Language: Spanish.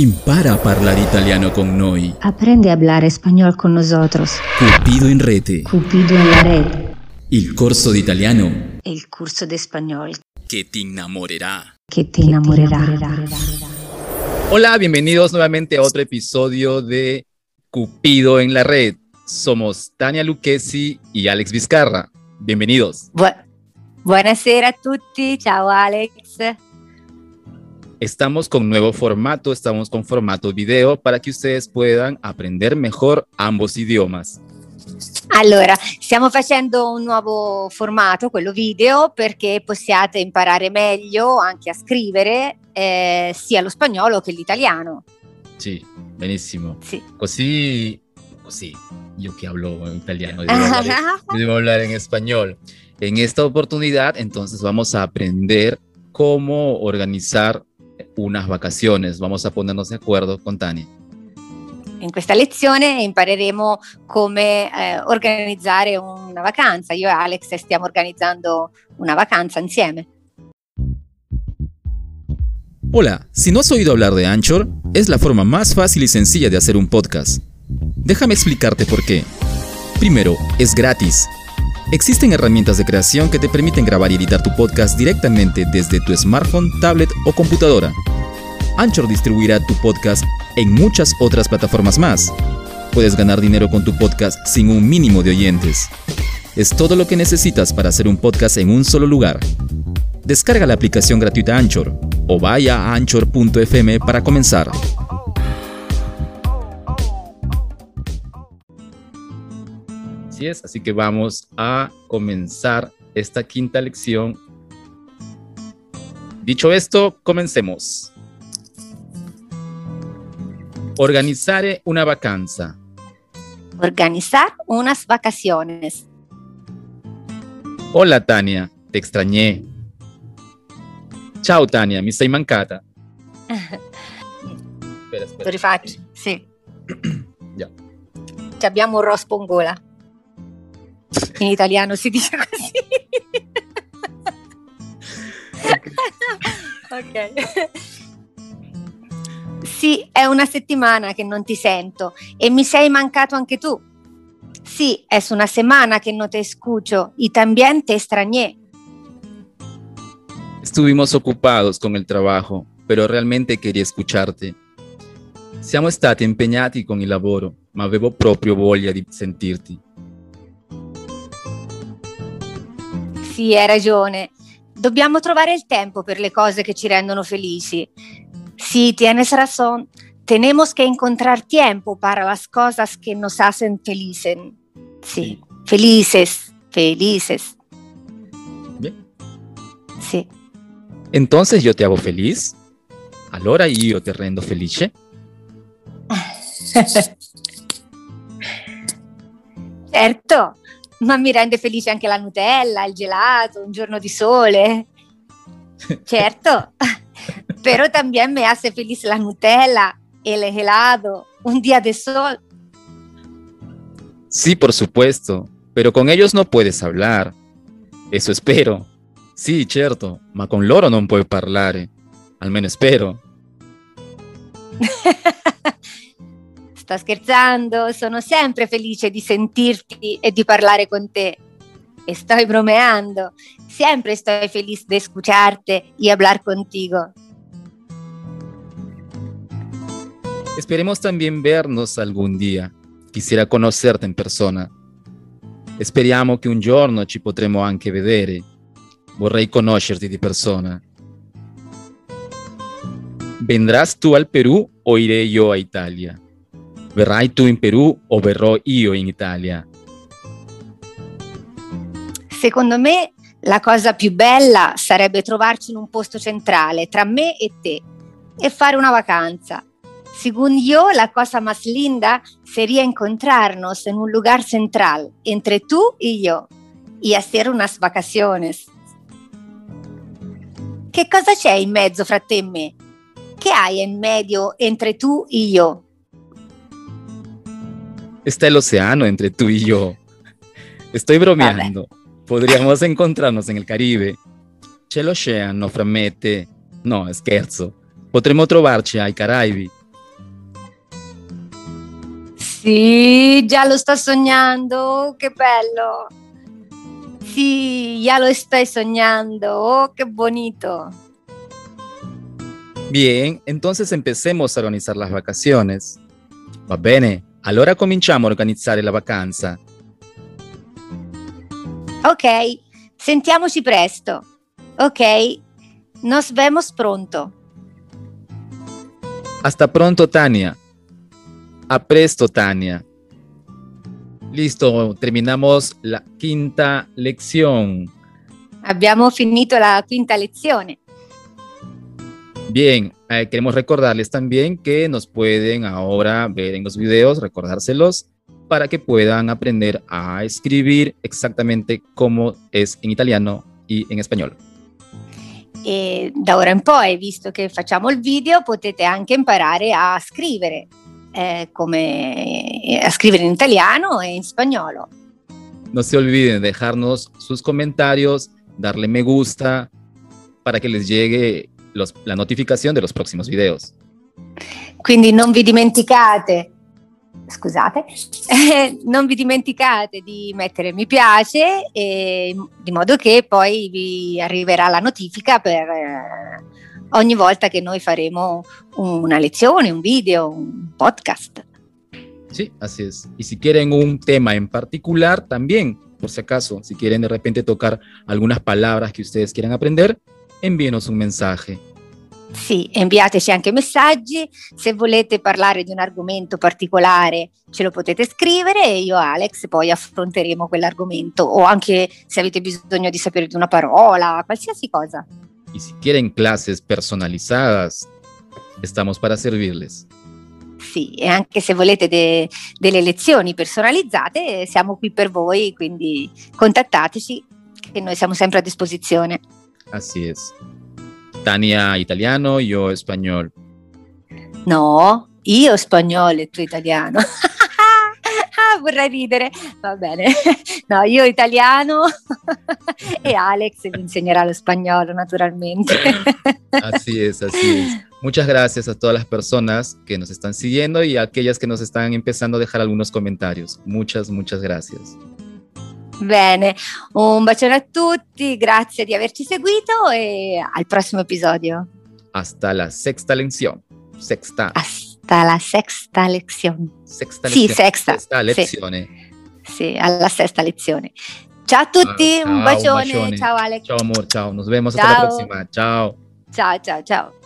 Impara a parlare italiano con noi. Aprende a hablar español con nosotros. Cupido in rete. Cupido en la red. Il corso di italiano El curso de español che ti innamorerà. que te enamorará. Hola, bienvenidos nuevamente a otro episodio de Cupido en la Red. Somos Tania Lucchesi y Alex Vizcarra. Bienvenidos. Bu- buonasera a tutti, ciao Alex. Estamos con nuevo formato, estamos con formato video para que ustedes puedan aprender mejor ambos idiomas. Allora, stiamo facendo un nuovo formato, quello video, perché possiate imparare meglio anche a scrivere eh, sia lo spagnolo che l'italiano. Sí, buenísimo. Sì. Così, così, yo que hablo italiano, debo hablar, debo hablar en español. En esta oportunidad, entonces, vamos a aprender cómo organizar unas vacaciones. Vamos a ponernos de acuerdo con Tania. In questa lezione impareremo come eh, organizzare una vacanza. Io e Alex stiamo organizzando una vacanza insieme. Hola, si no has oído hablar de Anchor, es la forma más fácil y sencilla de hacer un podcast. Déjame explicarte por qué. Primero, es gratis. Existen herramientas de creación que te permiten grabar y editar tu podcast directamente desde tu smartphone, tablet o computadora. Anchor distribuirá tu podcast en muchas otras plataformas más. Puedes ganar dinero con tu podcast sin un mínimo de oyentes. Es todo lo que necesitas para hacer un podcast en un solo lugar. Descarga la aplicación gratuita Anchor o vaya a anchor.fm para comenzar. Así es, así que vamos a comenzar esta quinta lección. Dicho esto, comencemos. Organizare una vacanza. Organizzare unas vacaciones. Hola Tania, te extrañé. Ciao Tania, mi sei mancata. Espera, Lo espera. rifaccio? Sì. Già. Ci abbiamo un rospo in gola. In italiano si dice così. ok. Sì, è una settimana che non ti sento e mi sei mancato anche tu. Sì, es una semana que no te escucho y también te extrañé. Estuvimos ocupados con il trabajo, però realmente quería escucharte. Siamo stati impegnati con il lavoro, ma avevo proprio voglia di sentirti. Sì, hai ragione. Dobbiamo trovare il tempo per le cose che ci rendono felici. Sí, tienes razón. Tenemos que encontrar tiempo para las cosas que nos hacen felices. Sí, felices, felices. Bien. Sí. Entonces yo te hago feliz? Allora io ti rendo felice? Certo, ma mi rende felice anche la Nutella, il gelato, un giorno di sole. Certo, pero también me hace feliz la Nutella, el helado, un día de sol. Sí, por supuesto, pero con ellos no puedes hablar. Eso espero. Sì, certo, ma con loro non puoi parlare. Almeno spero. Sto scherzando, sono sempre felice di sentirti e di parlare con te. Estoy bromeando, siempre estoy feliz de escucharte y hablar contigo. Esperemos también vernos algún día. Quisiera conoscerti in persona. Speriamo che un giorno ci potremo anche vedere. Vorrei conoscerti di persona. ¿Vendrás tú al Perú o iré yo a Italia? ¿Verrai tu in Perù o verrò io in Italia? Secondo me la cosa più bella sarebbe trovarci in un posto centrale tra me e te e fare una vacanza. Según yo, la cosa más linda sería encontrarnos en un lugar central entre tú y yo y hacer unas vacaciones. Che cosa c'è in mezzo fra te e me? Che hai in medio entre tú y yo? Está el océano entre tú y yo. Estoy bromeando. Podríamos encontrarnos en el Caribe. C'è l'oceano fra me te. No, scherzo. Potremmo trovarci ai Caraibi. Sì, già lo sto sognando, che bello. Sì, ya lo estoy soñando, oh, qué bonito. Bien, entonces empecemos a organizar las vacaciones. Va bene, allora cominciamo a organizzare la vacanza. Ok, sentiamoci presto. Ok, nos vemos pronto. Hasta pronto, Tania. A presto, Tania. Listo, terminamos la quinta lección. Abbiamo finito la quinta lezione. Bien, eh, queremos recordarles también que nos pueden ahora ver en los videos, recordárselos, para que puedan aprender a escribir exactamente como es en italiano y en español. E da ora in poi, visto che facciamo il video, potete anche imparare a scrivere, eh, come, a scrivere in italiano e in spagnolo. No se olviden de dejarnos sus comentarios, darle me gusta para que les llegue los, la notificación de los próximos videos. Quindi non vi dimenticate, scusate, eh, non vi dimenticate di mettere mi piace e, di modo che poi vi arriverà la notifica per eh, ogni volta che noi faremo una lezione, un video, un podcast. Sí, así es. Y si quieren un tema en particular, también, por si acaso, si quieren de repente tocar algunas palabras que ustedes quieran aprender, envíenos un mensaje. Sì, inviateci anche messaggi, se volete parlare di un argomento particolare ce lo potete scrivere e io e Alex poi affronteremo quell'argomento o anche se avete bisogno di sapere di una parola, qualsiasi cosa. Y si quieren clases personalizadas, estamos para servirles. Sì, e anche se volete de- delle lezioni personalizzate siamo qui per voi, quindi contattateci che noi siamo sempre a disposizione. Así es. Tania italiano, yo español. No, io spagnolo e tu italiano. Ah, vorrei ridere, va bene. No, io italiano e Alex vi insegnerà lo spagnolo naturalmente. Así es, así es. Muchas gracias a todas las personas que nos están siguiendo y a aquellas que nos están empezando a dejar algunos comentarios. Muchas, muchas gracias. Bene, un bacione a tutti, grazie di averci seguito e al prossimo episodio. Hasta la sexta lección. Sexta. Hasta la sexta lezione. Sexta Sì, lezione. sexta. Sexta sì. lezione. Sì, alla sesta lezione. Ciao a tutti, Ciao, un un bacione, bacione. ciao Alex. Chao, amor. Chao. Nos vemos hasta Chao. la próxima. Chao. Ciao, ciao, ciao.